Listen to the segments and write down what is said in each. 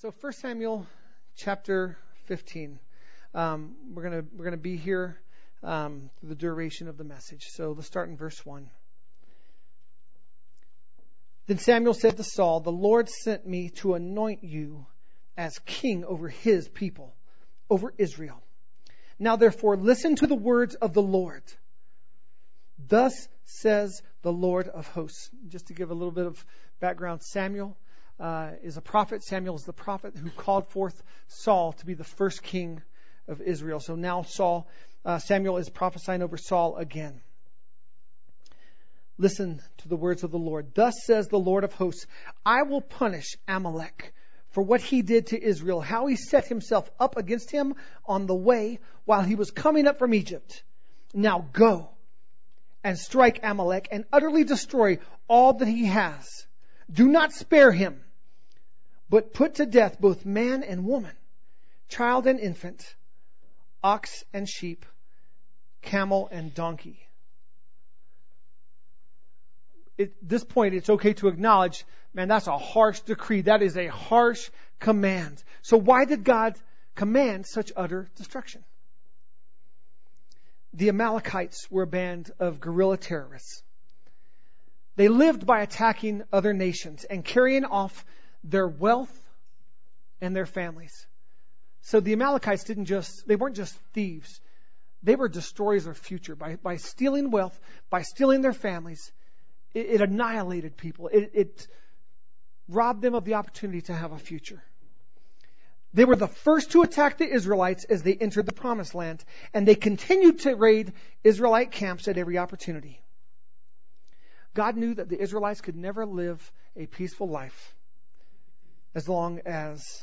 So 1 Samuel chapter 15. Um, we're gonna we're gonna be here um, the duration of the message. So let's start in verse one. Then Samuel said to Saul, "The Lord sent me to anoint you as king over His people, over Israel. Now therefore listen to the words of the Lord. Thus says the Lord of hosts." Just to give a little bit of background, Samuel uh, is a prophet. Samuel is the prophet who called forth Saul to be the first king of Israel. So now Saul, uh, Samuel is prophesying over Saul again. Listen to the words of the Lord. Thus says the Lord of hosts, I will punish Amalek for what he did to Israel, how he set himself up against him on the way while he was coming up from Egypt. Now go and strike Amalek and utterly destroy all that he has. Do not spare him but put to death both man and woman, child and infant, ox and sheep, camel and donkey. At this point, it's okay to acknowledge, man, that's a harsh decree. That is a harsh command. So why did God command such utter destruction? The Amalekites were a band of guerrilla terrorists. They lived by attacking other nations and carrying off their wealth and their families. So the Amalekites didn't just, they weren't just thieves. They were destroyers of future. By, by stealing wealth, by stealing their families, it, it annihilated people. It, it robbed them of the opportunity to have a future. They were the first to attack the Israelites as they entered the promised land, and they continued to raid Israelite camps at every opportunity. God knew that the Israelites could never live a peaceful life as long as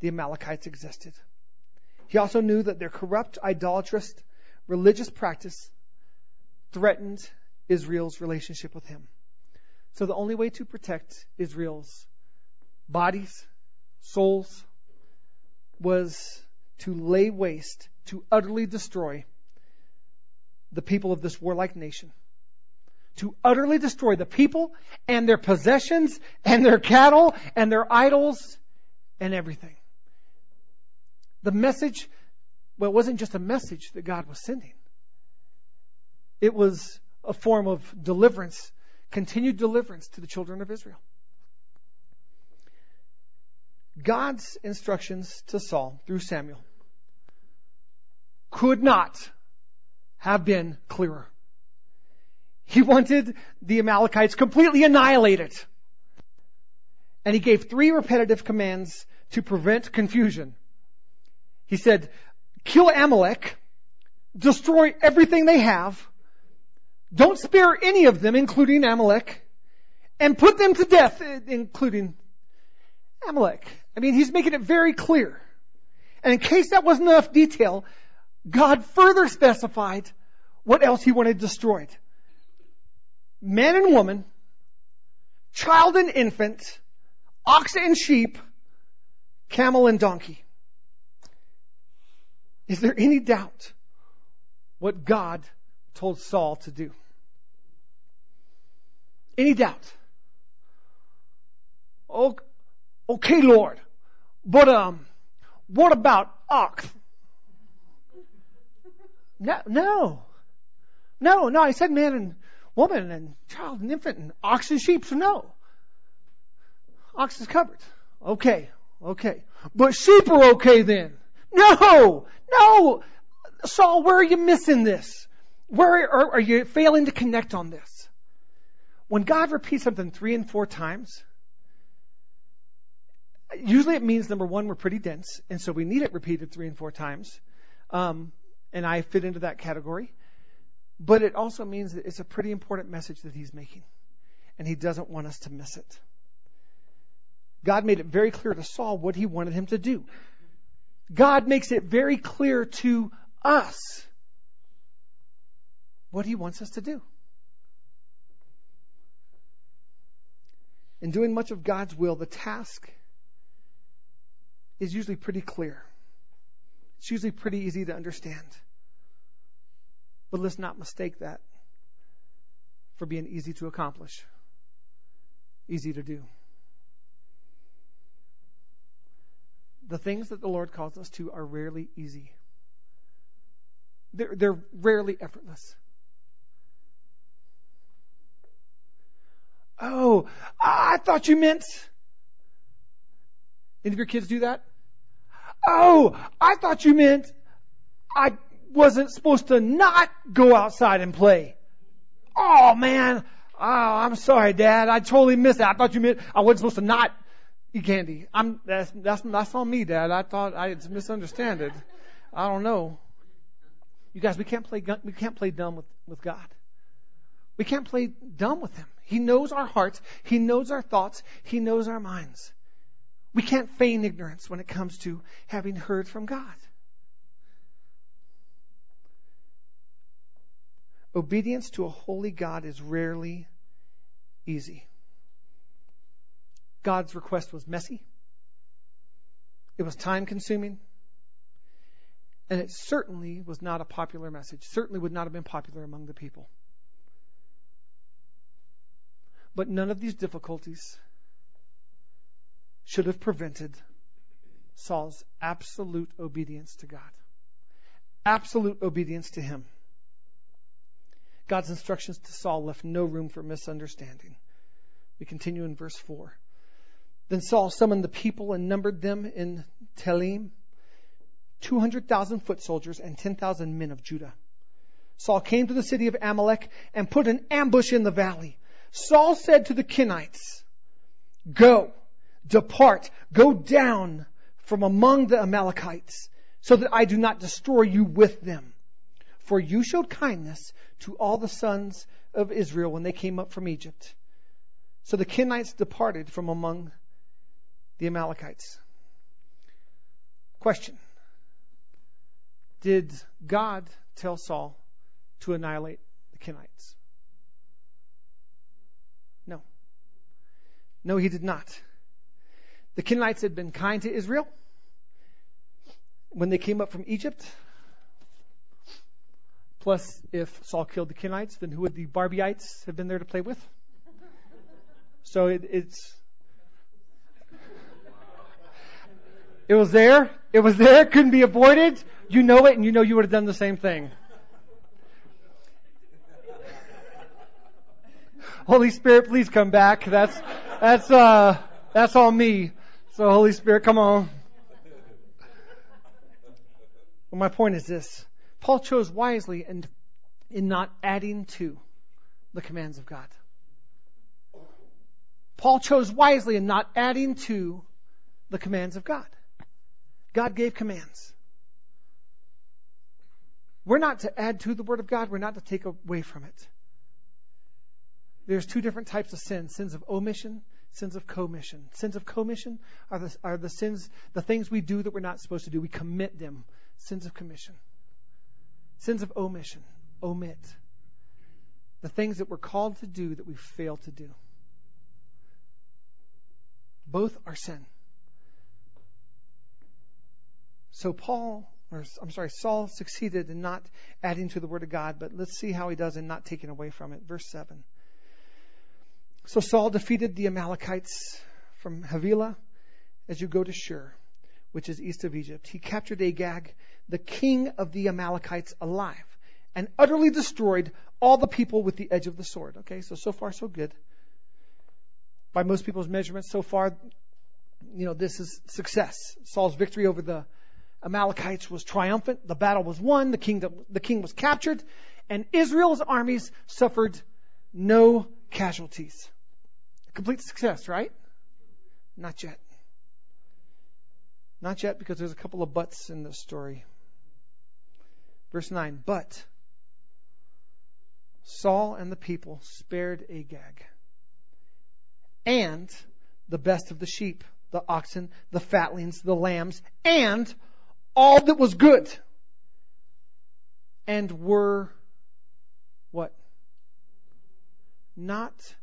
the Amalekites existed. He also knew that their corrupt, idolatrous religious practice threatened Israel's relationship with him. So the only way to protect Israel's bodies, souls, was to lay waste, to utterly destroy the people of this warlike nation to utterly destroy the people and their possessions and their cattle and their idols and everything. The message, well, it wasn't just a message that God was sending. It was a form of deliverance, continued deliverance to the children of Israel. God's instructions to Saul through Samuel could not have been clearer. He wanted the Amalekites completely annihilated. And he gave three repetitive commands to prevent confusion. He said, kill Amalek, destroy everything they have, don't spare any of them, including Amalek, and put them to death, including Amalek. I mean, he's making it very clear. And in case that wasn't enough detail, God further specified what else he wanted destroyed man and woman, child and infant, ox and sheep, camel and donkey. Is there any doubt what God told Saul to do? Any doubt? Okay, Lord, but um, what about ox? No, no, no, no. I said man and woman and child and infant and ox and sheep. So no. Ox is covered. Okay. Okay. But sheep are okay then. No! No! Saul, where are you missing this? Where are, are you failing to connect on this? When God repeats something three and four times, usually it means number one, we're pretty dense, and so we need it repeated three and four times. Um, and I fit into that category. But it also means that it's a pretty important message that he's making. And he doesn't want us to miss it. God made it very clear to Saul what he wanted him to do. God makes it very clear to us what he wants us to do. In doing much of God's will, the task is usually pretty clear. It's usually pretty easy to understand. But let's not mistake that for being easy to accomplish, easy to do. the things that the Lord calls us to are rarely easy. They're, they're rarely effortless. Oh, I thought you meant. Any of your kids do that? Oh, I thought you meant I wasn't supposed to not go outside and play. Oh man, oh, I'm sorry, Dad. I totally missed it. I thought you meant I wasn't supposed to not eat candy. I'm that's that's that's on me, Dad. I thought I misunderstood it. I don't know. You guys, we can't play we can't play dumb with with God. We can't play dumb with Him. He knows our hearts. He knows our thoughts. He knows our minds. We can't feign ignorance when it comes to having heard from God. Obedience to a holy God is rarely easy. God's request was messy. It was time consuming. And it certainly was not a popular message. Certainly would not have been popular among the people. But none of these difficulties should have prevented Saul's absolute obedience to God. Absolute obedience to him. God's instructions to Saul left no room for misunderstanding. We continue in verse 4. Then Saul summoned the people and numbered them in Telaim, 200,000 foot soldiers and 10,000 men of Judah. Saul came to the city of Amalek and put an ambush in the valley. Saul said to the Kenites, Go, depart, go down from among the Amalekites, so that I do not destroy you with them. For you showed kindness to all the sons of Israel when they came up from Egypt. So the Kenites departed from among the Amalekites. Question Did God tell Saul to annihilate the Kenites? No. No, he did not. The Kenites had been kind to Israel when they came up from Egypt. Plus, if Saul killed the Kenites, then who would the Barbieites have been there to play with? So it, it's. It was there. It was there. Couldn't be avoided. You know it, and you know you would have done the same thing. Holy Spirit, please come back. That's that's uh that's all me. So Holy Spirit, come on. Well, my point is this. Paul chose wisely in, in not adding to the commands of God. Paul chose wisely in not adding to the commands of God. God gave commands. We're not to add to the Word of God, we're not to take away from it. There's two different types of sins sins of omission, sins of commission. Sins of commission are the, are the sins, the things we do that we're not supposed to do. We commit them. Sins of commission. Sins of omission, omit. The things that we're called to do that we fail to do. Both are sin. So Paul, or I'm sorry, Saul succeeded in not adding to the word of God, but let's see how he does in not taking away from it. Verse 7. So Saul defeated the Amalekites from Havilah as you go to Shur, which is east of Egypt. He captured Agag the king of the Amalekites alive and utterly destroyed all the people with the edge of the sword. Okay, so so far so good. By most people's measurements, so far, you know, this is success. Saul's victory over the Amalekites was triumphant. The battle was won. The king, the king was captured, and Israel's armies suffered no casualties. Complete success, right? Not yet. Not yet, because there's a couple of buts in this story. Verse 9 But Saul and the people spared Agag and the best of the sheep, the oxen, the fatlings, the lambs, and all that was good, and were what? Not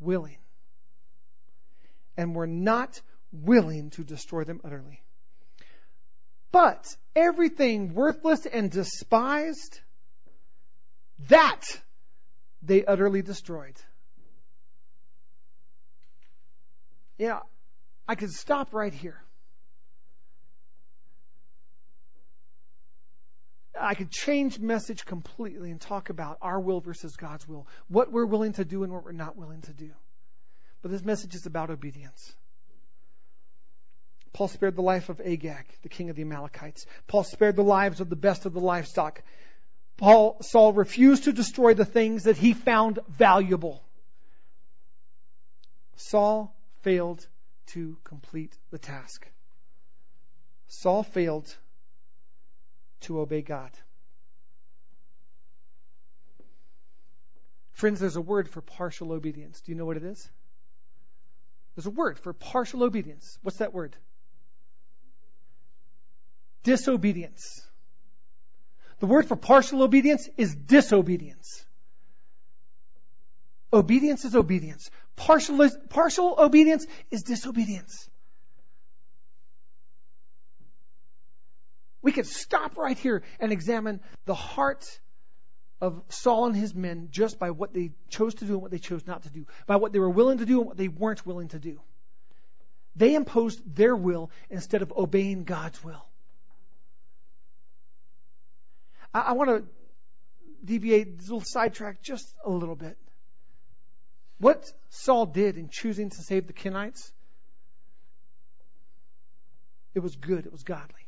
willing. And were not willing to destroy them utterly. But everything worthless and despised, that they utterly destroyed. You know, I could stop right here. I could change message completely and talk about our will versus God's will, what we're willing to do and what we're not willing to do. But this message is about obedience. Paul spared the life of Agag, the king of the Amalekites. Paul spared the lives of the best of the livestock. Paul Saul refused to destroy the things that he found valuable. Saul failed to complete the task. Saul failed to obey God. Friends, there's a word for partial obedience. Do you know what it is? There's a word for partial obedience. What's that word? Disobedience. The word for partial obedience is disobedience. Obedience is obedience. Partial, partial obedience is disobedience. We could stop right here and examine the heart of Saul and his men just by what they chose to do and what they chose not to do, by what they were willing to do and what they weren't willing to do. They imposed their will instead of obeying God's will. I, I want to deviate, little sidetrack just a little bit. What Saul did in choosing to save the Kenites, it was good, it was godly.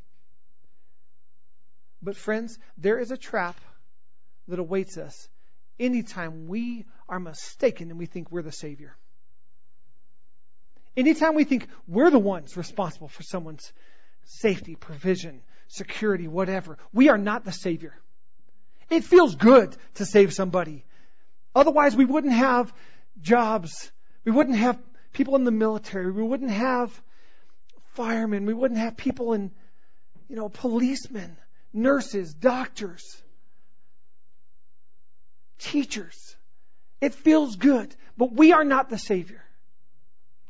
But, friends, there is a trap that awaits us anytime we are mistaken and we think we're the Savior. Anytime we think we're the ones responsible for someone's safety, provision, security, whatever, we are not the Savior. It feels good to save somebody. Otherwise, we wouldn't have jobs. We wouldn't have people in the military. We wouldn't have firemen. We wouldn't have people in, you know, policemen nurses, doctors, teachers. It feels good, but we are not the Savior.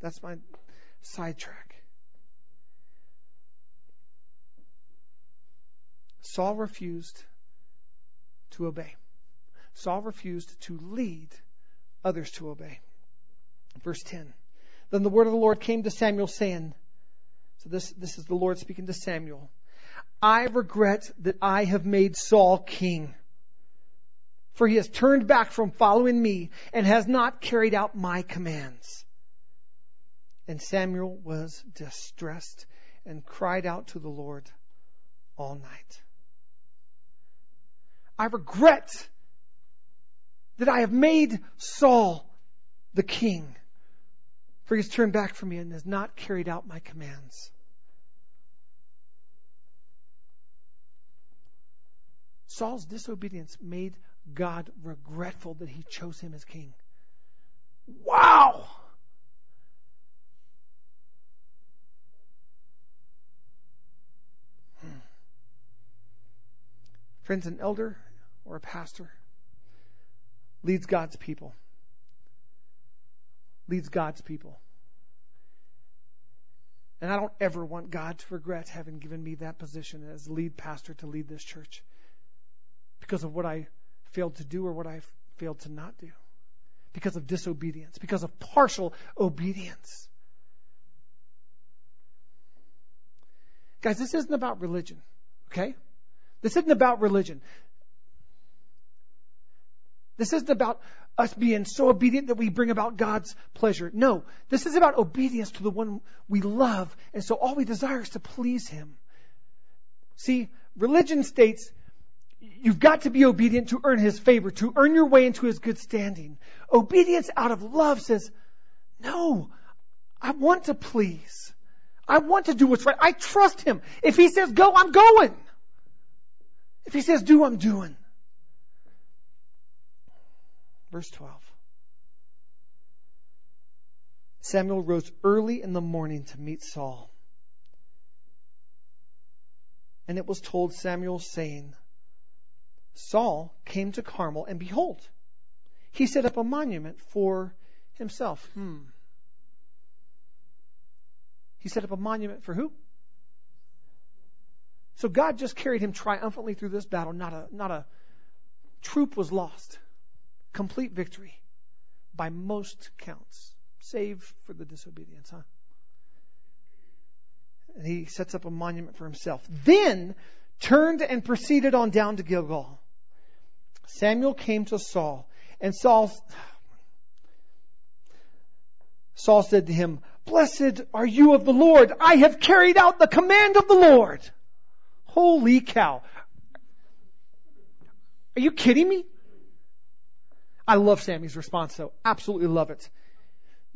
That's my sidetrack. Saul refused to obey. Saul refused to lead others to obey. Verse 10. Then the word of the Lord came to Samuel saying, so this, this is the Lord speaking to Samuel. I regret that I have made Saul king. For he has turned back from following me and has not carried out my commands. And Samuel was distressed and cried out to the Lord all night. I regret that I have made Saul the king, for he has turned back from me and has not carried out my commands. Saul's disobedience made God regretful that he chose him as king. Wow! Friends, an elder or a pastor leads God's people. Leads God's people. And I don't ever want God to regret having given me that position as lead pastor to lead this church because of what I failed to do or what I failed to not do, because of disobedience, because of partial obedience. Guys, this isn't about religion, okay? This isn't about religion. This isn't about us being so obedient that we bring about God's pleasure. No, this is about obedience to the one we love, and so all we desire is to please Him. See, religion states You've got to be obedient to earn his favor, to earn your way into his good standing. Obedience out of love says, no, I want to please. I want to do what's right. I trust him. If he says go, I'm going. If he says do, I'm doing. Verse 12. Samuel rose early in the morning to meet Saul. And it was told Samuel, saying, Saul came to Carmel, and behold, he set up a monument for himself. Hmm. He set up a monument for who? So God just carried him triumphantly through this battle. Not a, not a troop was lost. Complete victory by most counts, save for the disobedience, huh? And he sets up a monument for himself. Then turned and proceeded on down to Gilgal. Samuel came to Saul, and Saul, Saul said to him, Blessed are you of the Lord. I have carried out the command of the Lord. Holy cow. Are you kidding me? I love Sammy's response though. Absolutely love it.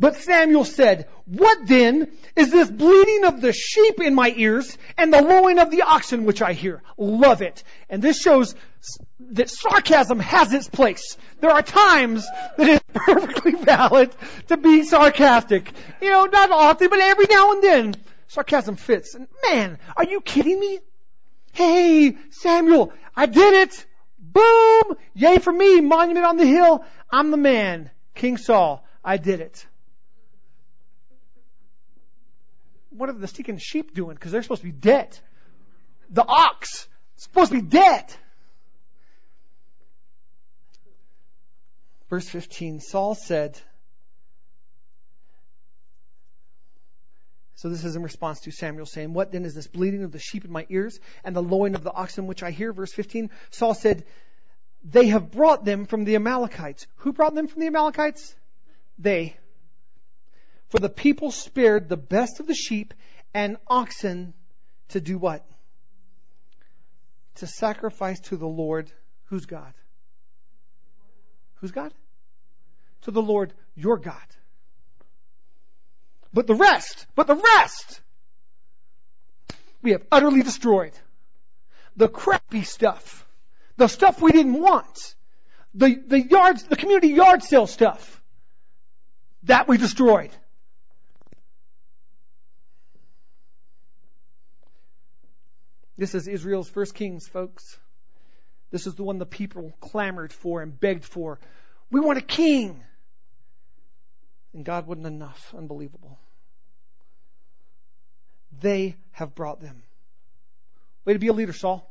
But Samuel said, What then is this bleating of the sheep in my ears and the lowing of the oxen which I hear? Love it. And this shows that sarcasm has its place. There are times that it's perfectly valid to be sarcastic. You know, not often, but every now and then, sarcasm fits. And man, are you kidding me? Hey, Samuel, I did it. Boom! Yay for me, monument on the hill. I'm the man. King Saul, I did it. what are the stinking sheep doing? Because they're supposed to be dead. The ox supposed to be dead. Verse 15, Saul said, So this is in response to Samuel saying, What then is this bleating of the sheep in my ears and the lowing of the oxen which I hear? Verse 15, Saul said, They have brought them from the Amalekites. Who brought them from the Amalekites? They. For the people spared the best of the sheep and oxen to do what? To sacrifice to the Lord. Who's God? Who's God? To the Lord your God. But the rest, but the rest, we have utterly destroyed. The crappy stuff. The stuff we didn't want. The, the yards, the community yard sale stuff. That we destroyed. This is Israel's first kings, folks. This is the one the people clamored for and begged for. We want a king. And God wasn't enough. Unbelievable. They have brought them. Way to be a leader, Saul.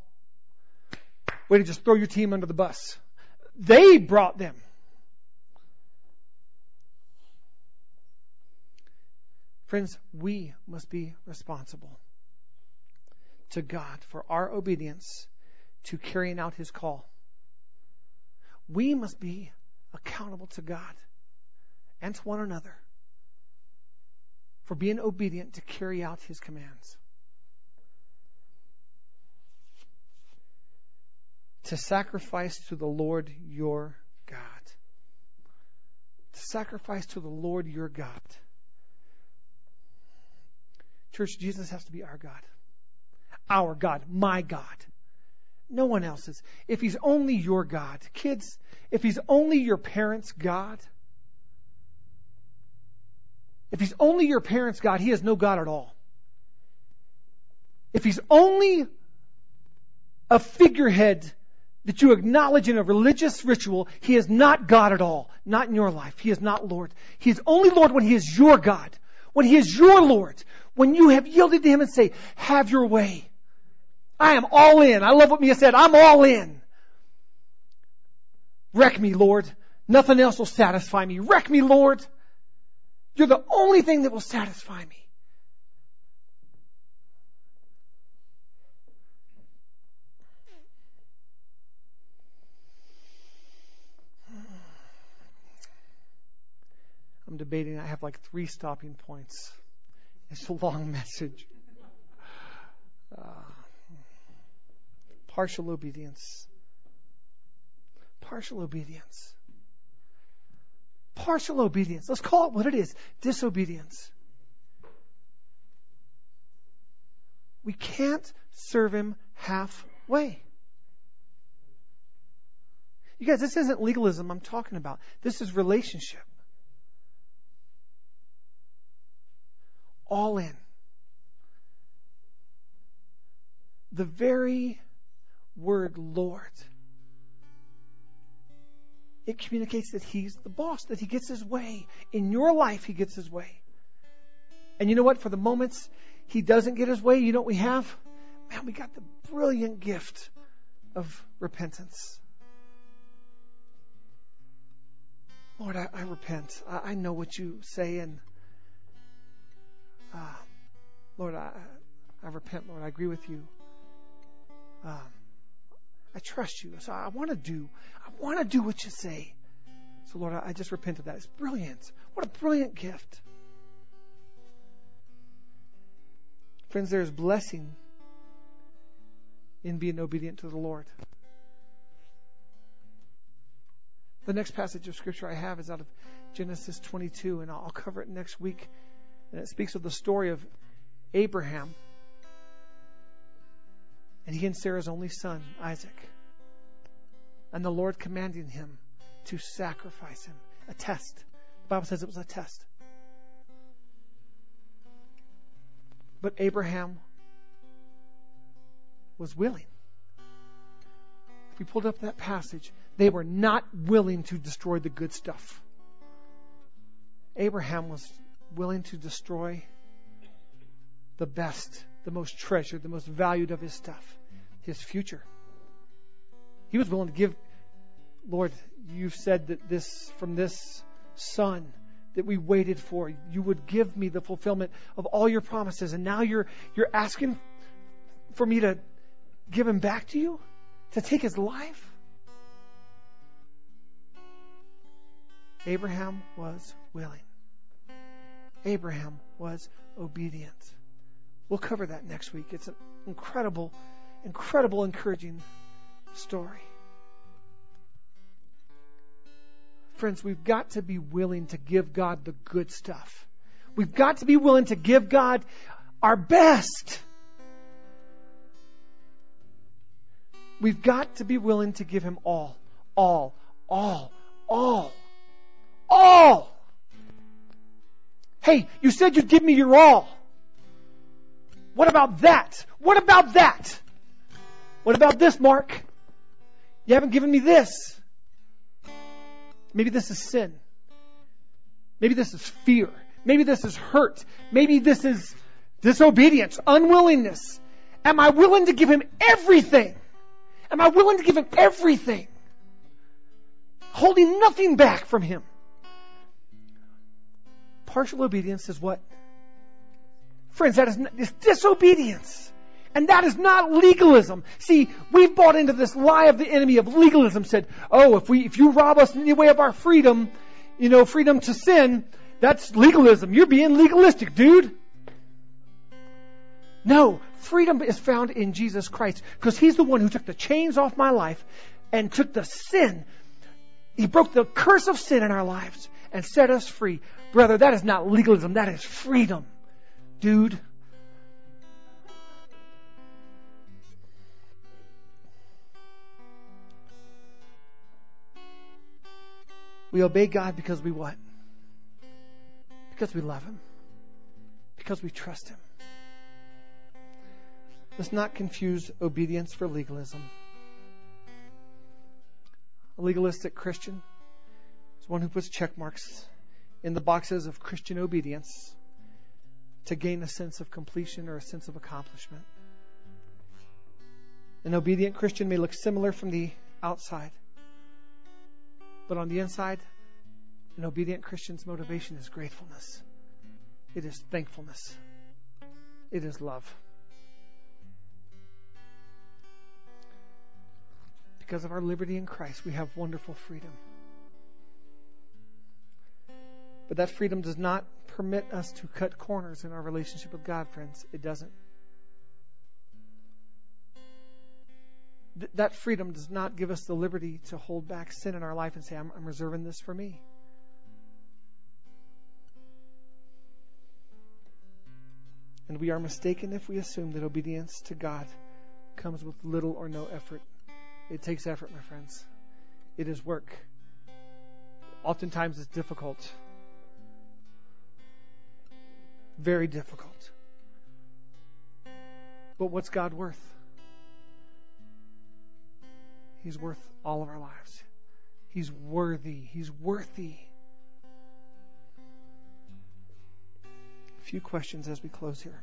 Way to just throw your team under the bus. They brought them. Friends, we must be responsible to God for our obedience to carrying out His call. We must be accountable to God and to one another for being obedient to carry out His commands. To sacrifice to the Lord your God. To sacrifice to the Lord your God. Church, Jesus has to be our God our God, my God. No one else's. If He's only your God, kids, if He's only your parents' God, if He's only your parents' God, He has no God at all. If He's only a figurehead that you acknowledge in a religious ritual, He is not God at all. Not in your life. He is not Lord. He is only Lord when He is your God. When He is your Lord. When you have yielded to Him and say, have your way. I am all in. I love what Mia said. I'm all in. Wreck me, Lord. Nothing else will satisfy me. Wreck me, Lord. You're the only thing that will satisfy me. I'm debating. I have like three stopping points. It's a long message. Uh, partial obedience. Partial obedience. Partial obedience. Let's call it what it is disobedience. We can't serve Him halfway. You guys, this isn't legalism I'm talking about. This is relationship. All in. The very word Lord. It communicates that He's the boss, that He gets His way. In your life, He gets His way. And you know what? For the moments He doesn't get His way, you know what we have? Man, we got the brilliant gift of repentance. Lord, I, I repent. I, I, know what you say, and uh, Lord, I, I repent, Lord. I agree with you. um, I trust you. So I want to do, want to do what you say. So Lord, I just repent of that. It's brilliant. What a brilliant gift. Friends, there is blessing in being obedient to the Lord. The next passage of scripture I have is out of Genesis 22, and I'll cover it next week. And it speaks of the story of Abraham and he and Sarah's only son, Isaac. And the Lord commanding him to sacrifice him. A test. The Bible says it was a test. But Abraham was willing. If we pulled up that passage, they were not willing to destroy the good stuff. Abraham was willing to destroy the best, the most treasured, the most valued of his stuff, his future. He was willing to give, Lord, you've said that this, from this son that we waited for, you would give me the fulfillment of all your promises. And now you're, you're asking for me to give him back to you? To take his life? Abraham was willing. Abraham was obedient. We'll cover that next week. It's an incredible, incredible, encouraging story. Friends, we've got to be willing to give God the good stuff. We've got to be willing to give God our best. We've got to be willing to give Him all, all, all, all, all. Hey, you said you'd give me your all. What about that? What about that? What about this, Mark? You haven't given me this. Maybe this is sin. Maybe this is fear. Maybe this is hurt. Maybe this is disobedience, unwillingness. Am I willing to give him everything? Am I willing to give him everything? Holding nothing back from him. Partial obedience is what? Friends, that is, is disobedience. And that is not legalism. See, we've bought into this lie of the enemy of legalism. Said, oh, if we, if you rob us in any way of our freedom, you know, freedom to sin, that's legalism. You're being legalistic, dude. No, freedom is found in Jesus Christ because He's the one who took the chains off my life and took the sin. He broke the curse of sin in our lives and set us free. Brother, that is not legalism, that is freedom. Dude, We obey God because we what? Because we love Him. Because we trust Him. Let's not confuse obedience for legalism. A legalistic Christian is one who puts check marks in the boxes of Christian obedience to gain a sense of completion or a sense of accomplishment. An obedient Christian may look similar from the outside but on the inside, an obedient Christian's motivation is gratefulness. It is thankfulness. It is love. Because of our liberty in Christ, we have wonderful freedom. But that freedom does not permit us to cut corners in our relationship with God, friends. It doesn't. Th- that freedom does not give us the liberty to hold back sin in our life and say, I'm, I'm reserving this for me. And we are mistaken if we assume that obedience to God comes with little or no effort. It takes effort, my friends. It is work. Oftentimes it's difficult. Very difficult. But what's God worth? He's worth all of our lives. He's worthy. He's worthy. A few questions as we close here.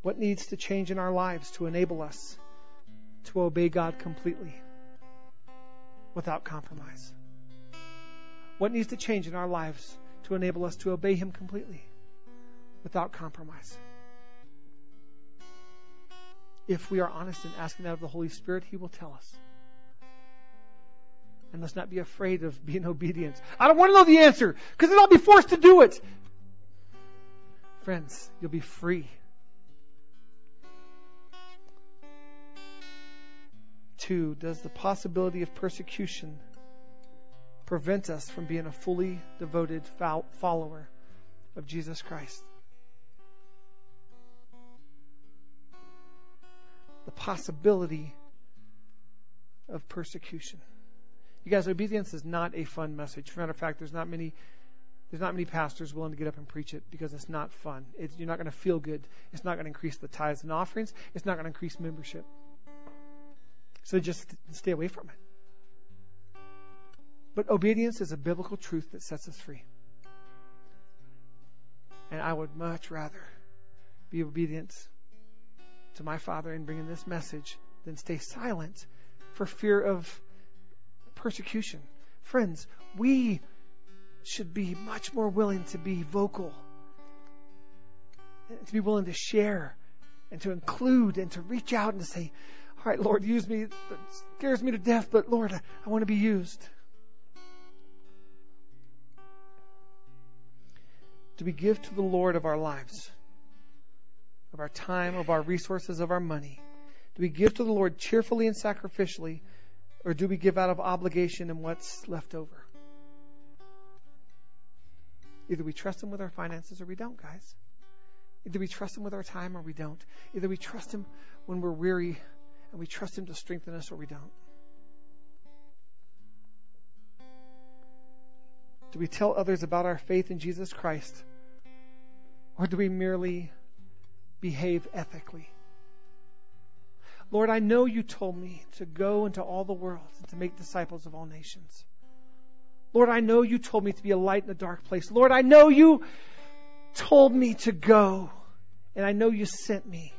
What needs to change in our lives to enable us to obey God completely without compromise? What needs to change in our lives to enable us to obey Him completely without compromise? If we are honest in asking that of the Holy Spirit, He will tell us. And let's not be afraid of being obedient. I don't want to know the answer because then I'll be forced to do it. Friends, you'll be free. Two, does the possibility of persecution prevent us from being a fully devoted follower of Jesus Christ? The possibility of persecution. You guys, obedience is not a fun message. As a matter of fact, there's not many there's not many pastors willing to get up and preach it because it's not fun. It's, you're not going to feel good. It's not going to increase the tithes and offerings. It's not going to increase membership. So just stay away from it. But obedience is a biblical truth that sets us free. And I would much rather be obedient to my Father in bringing this message than stay silent for fear of persecution. Friends, we should be much more willing to be vocal, to be willing to share, and to include, and to reach out and to say, All right, Lord, use me. It scares me to death, but Lord, I want to be used. Do we give to the Lord of our lives, of our time, of our resources, of our money? Do we give to the Lord cheerfully and sacrificially, or do we give out of obligation and what's left over? Either we trust Him with our finances or we don't, guys. Either we trust Him with our time or we don't. Either we trust Him when we're weary and we trust Him to strengthen us or we don't. Do we tell others about our faith in Jesus Christ? Or do we merely behave ethically? Lord, I know you told me to go into all the world and to make disciples of all nations. Lord, I know you told me to be a light in a dark place. Lord, I know you told me to go, and I know you sent me.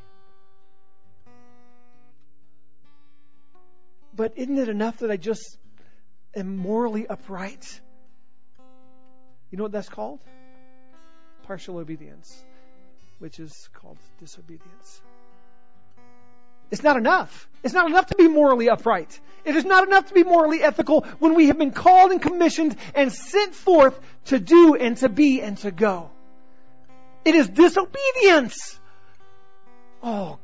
But isn't it enough that I just am morally upright? You know what that's called? Partial obedience, which is called disobedience. It's not enough. It's not enough to be morally upright. It is not enough to be morally ethical when we have been called and commissioned and sent forth to do and to be and to go. It is disobedience. Oh,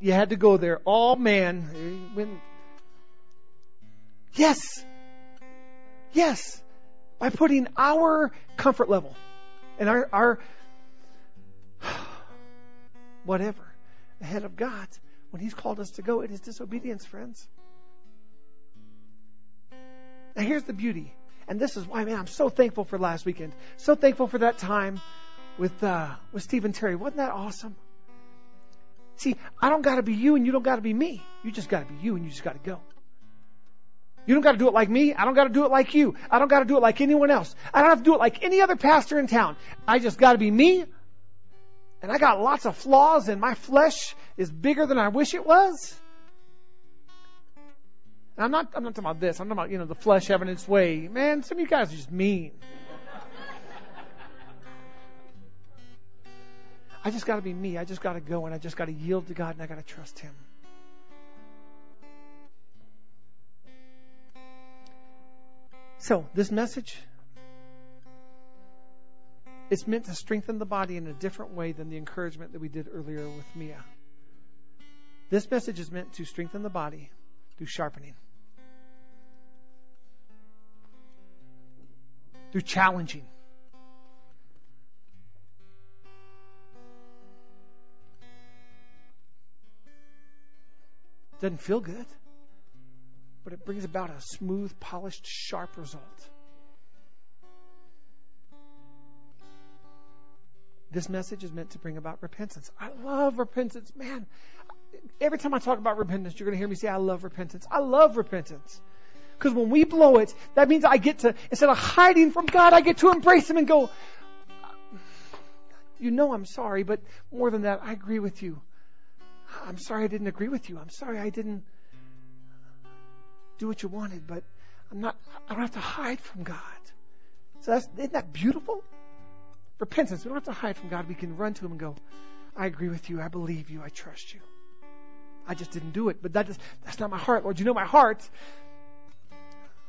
you had to go there. All man. When, yes. Yes. By putting our comfort level and our, our whatever ahead of God when He's called us to go, it is disobedience, friends. Now, here's the beauty. And this is why, man, I'm so thankful for last weekend. So thankful for that time with, uh, with Steve and Terry. Wasn't that awesome? See, I don't got to be you and you don't got to be me. You just got to be you and you just got to go. You don't got to do it like me. I don't got to do it like you. I don't got to do it like anyone else. I don't have to do it like any other pastor in town. I just got to be me and I got lots of flaws and my flesh is bigger than I wish it was. And I'm not, I'm not talking about this. I'm talking about, you know, the flesh having its way. Man, some of you guys are just mean. I just got to be me. I just got to go and I just got to yield to God and I got to trust Him. So, this message, it's meant to strengthen the body in a different way than the encouragement that we did earlier with Mia. This message is meant to strengthen the body through sharpening, through challenging. Doesn't feel good, but it brings about a smooth, polished, sharp result. This message is meant to bring about repentance. I love repentance. Man, every time I talk about repentance, you're going to hear me say, I love repentance. I love repentance. Because when we blow it, that means I get to, instead of hiding from God, I get to embrace Him and go, You know I'm sorry, but more than that, I agree with you. I'm sorry I didn't agree with you. I'm sorry I didn't do what you wanted, but I'm not, I don't have to hide from God. So that's, isn't that beautiful? Repentance. We don't have to hide from God. We can run to Him and go, I agree with you. I believe you. I trust you. I just didn't do it. But that's not my heart, Lord. You know my heart.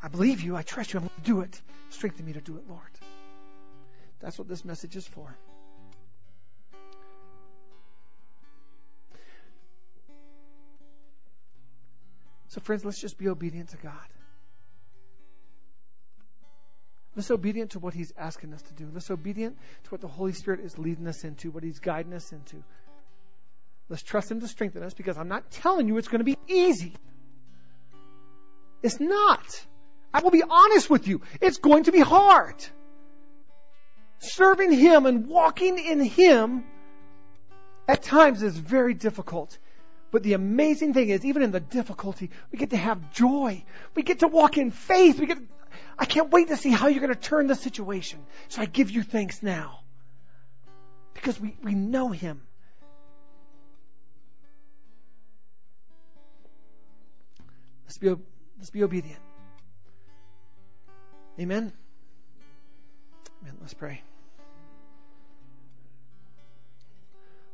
I believe you. I trust you. I'm going to do it. Strengthen me to do it, Lord. That's what this message is for. So, friends, let's just be obedient to God. Let's obedient to what He's asking us to do. Let's obedient to what the Holy Spirit is leading us into, what He's guiding us into. Let's trust Him to strengthen us because I'm not telling you it's going to be easy. It's not. I will be honest with you. It's going to be hard. Serving Him and walking in Him at times is very difficult. But the amazing thing is, even in the difficulty, we get to have joy. We get to walk in faith. We get. I can't wait to see how you're going to turn the situation. So I give you thanks now. Because we, we know Him. Let's be, let's be obedient. Amen. Amen. Let's pray.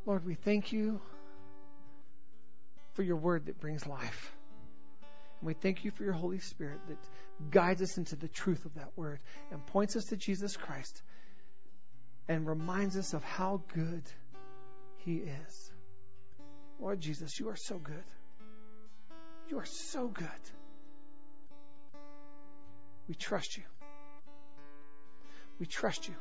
Lord, we thank you for your word that brings life. And we thank you for your Holy Spirit that guides us into the truth of that word and points us to Jesus Christ and reminds us of how good he is. Lord Jesus, you are so good. You are so good. We trust you. We trust you.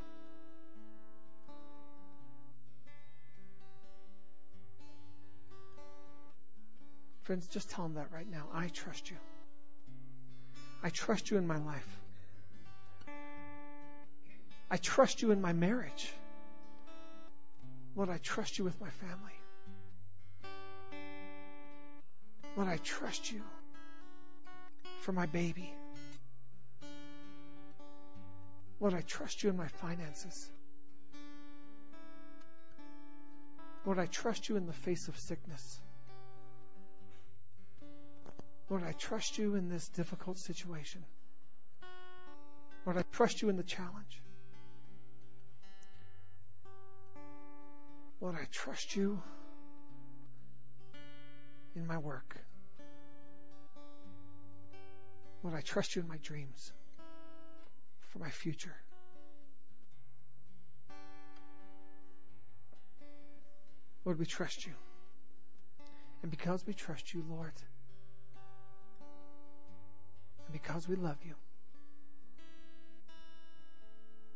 Friends, just tell them that right now. I trust you. I trust you in my life. I trust you in my marriage. Lord, I trust you with my family. Lord, I trust you for my baby. Lord, I trust you in my finances. Lord, I trust you in the face of sickness. Lord, I trust you in this difficult situation. Lord, I trust you in the challenge. Lord, I trust you in my work. Lord, I trust you in my dreams for my future. Lord, we trust you. And because we trust you, Lord, because we love you,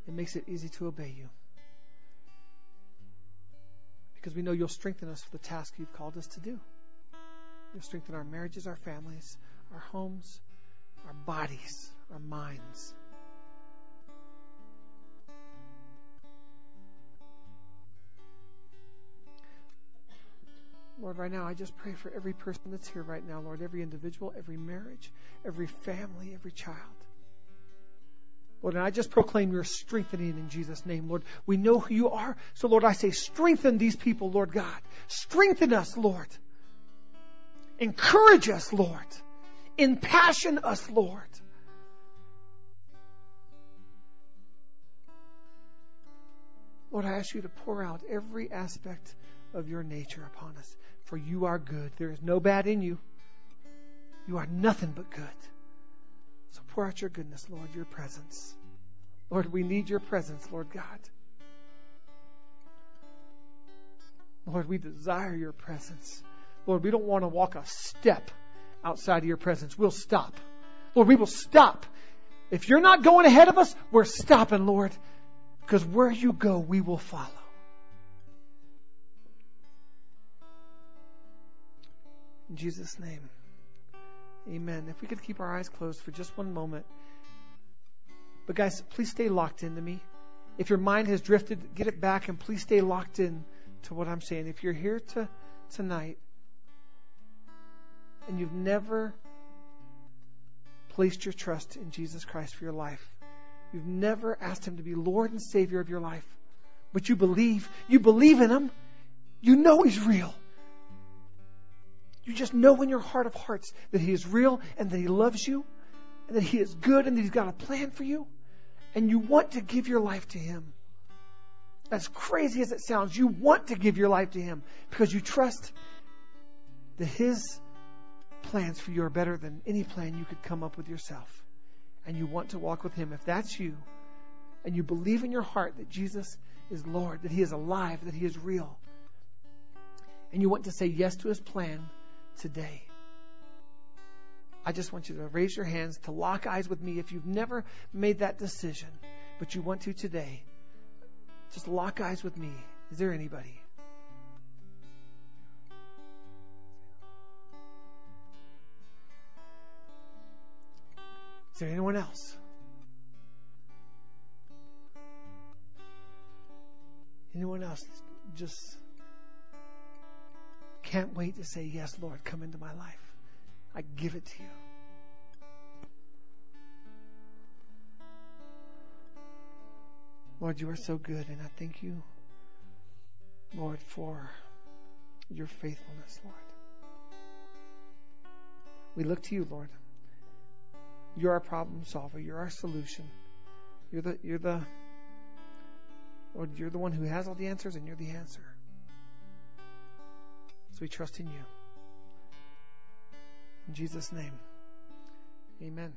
it makes it easy to obey you. Because we know you'll strengthen us for the task you've called us to do. You'll strengthen our marriages, our families, our homes, our bodies, our minds. Lord, right now, I just pray for every person that's here right now, Lord, every individual, every marriage, every family, every child. Lord, and I just proclaim your strengthening in Jesus' name, Lord. We know who you are. So, Lord, I say, strengthen these people, Lord God. Strengthen us, Lord. Encourage us, Lord. Impassion us, Lord. Lord, I ask you to pour out every aspect of your nature upon us for you are good. There is no bad in you. You are nothing but good. So pour out your goodness, Lord, your presence. Lord, we need your presence, Lord God. Lord, we desire your presence. Lord, we don't want to walk a step outside of your presence. We'll stop. Lord, we will stop. If you're not going ahead of us, we're stopping, Lord, because where you go, we will follow. In Jesus' name. Amen. If we could keep our eyes closed for just one moment. But guys, please stay locked into me. If your mind has drifted, get it back and please stay locked in to what I'm saying. If you're here to, tonight and you've never placed your trust in Jesus Christ for your life, you've never asked Him to be Lord and Savior of your life, but you believe, you believe in Him, you know He's real. You just know in your heart of hearts that He is real and that He loves you and that He is good and that He's got a plan for you. And you want to give your life to Him. As crazy as it sounds, you want to give your life to Him because you trust that His plans for you are better than any plan you could come up with yourself. And you want to walk with Him. If that's you, and you believe in your heart that Jesus is Lord, that He is alive, that He is real, and you want to say yes to His plan today, I just want you to raise your hands to lock eyes with me if you've never made that decision, but you want to today. Just lock eyes with me. Is there anybody? Is there anyone else? Anyone else just can't wait to say, Yes, Lord, come into my life. I give it to you. Lord, you are so good, and I thank you, Lord, for your faithfulness, Lord. We look to you, Lord. You're our problem solver. You're our solution. You're the you're the Lord, you're the one who has all the answers and you're the answer. So we trust in you. In Jesus' name. Amen.